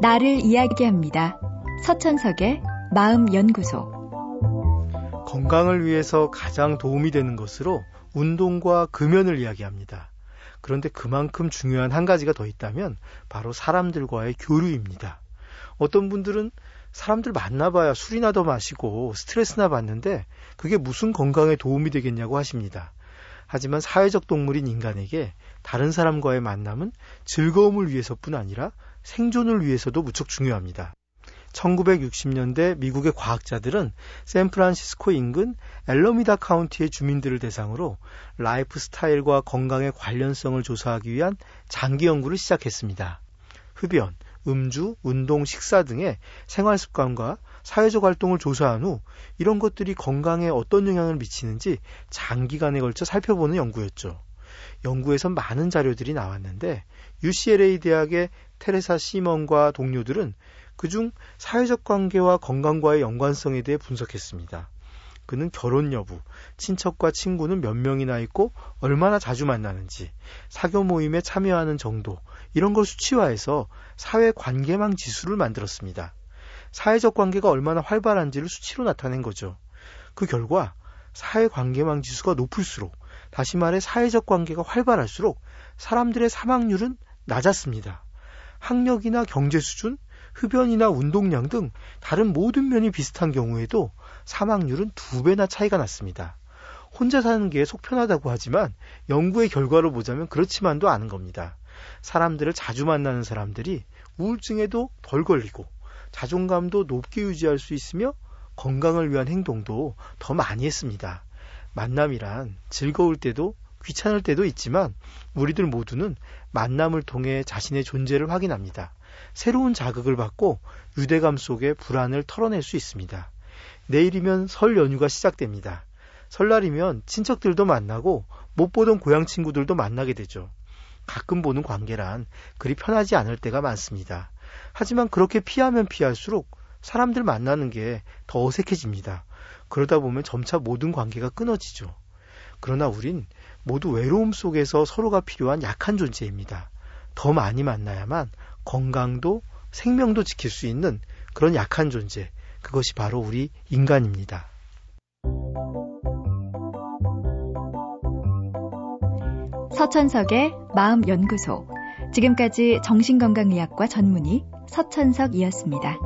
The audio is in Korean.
나를 이야기합니다. 서천석의 마음연구소. 건강을 위해서 가장 도움이 되는 것으로 운동과 금연을 이야기합니다. 그런데 그만큼 중요한 한 가지가 더 있다면 바로 사람들과의 교류입니다. 어떤 분들은 사람들 만나봐야 술이나 더 마시고 스트레스나 받는데 그게 무슨 건강에 도움이 되겠냐고 하십니다. 하지만 사회적 동물인 인간에게 다른 사람과의 만남은 즐거움을 위해서뿐 아니라 생존을 위해서도 무척 중요합니다. 1960년대 미국의 과학자들은 샌프란시스코 인근 앨러미다 카운티의 주민들을 대상으로 라이프 스타일과 건강의 관련성을 조사하기 위한 장기 연구를 시작했습니다. 흡연, 음주, 운동, 식사 등의 생활 습관과 사회적 활동을 조사한 후 이런 것들이 건강에 어떤 영향을 미치는지 장기간에 걸쳐 살펴보는 연구였죠. 연구에선 많은 자료들이 나왔는데 UCLA 대학의 테레사 시먼과 동료들은 그중 사회적 관계와 건강과의 연관성에 대해 분석했습니다. 그는 결혼 여부, 친척과 친구는 몇 명이나 있고 얼마나 자주 만나는지, 사교 모임에 참여하는 정도, 이런 걸 수치화해서 사회 관계망 지수를 만들었습니다. 사회적 관계가 얼마나 활발한지를 수치로 나타낸 거죠. 그 결과 사회 관계망 지수가 높을수록, 다시 말해 사회적 관계가 활발할수록 사람들의 사망률은 낮았습니다. 학력이나 경제 수준, 흡연이나 운동량 등 다른 모든 면이 비슷한 경우에도 사망률은 두 배나 차이가 났습니다. 혼자 사는 게 속 편하다고 하지만 연구의 결과로 보자면 그렇지만도 않은 겁니다. 사람들을 자주 만나는 사람들이 우울증에도 덜 걸리고 자존감도 높게 유지할 수 있으며 건강을 위한 행동도 더 많이 했습니다. 만남이란 즐거울 때도 귀찮을 때도 있지만 우리들 모두는 만남을 통해 자신의 존재를 확인합니다. 새로운 자극을 받고 유대감 속에 불안을 털어낼 수 있습니다. 내일이면 설 연휴가 시작됩니다. 설날이면 친척들도 만나고 못 보던 고향 친구들도 만나게 되죠. 가끔 보는 관계란 그리 편하지 않을 때가 많습니다. 하지만 그렇게 피하면 피할수록 사람들 만나는 게 더 어색해집니다. 그러다 보면 점차 모든 관계가 끊어지죠. 그러나 우린 모두 외로움 속에서 서로가 필요한 약한 존재입니다. 더 많이 만나야만 건강도 생명도 지킬 수 있는 그런 약한 존재. 그것이 바로 우리 인간입니다. 서천석의 마음연구소. 지금까지 정신건강의학과 전문의 서천석이었습니다.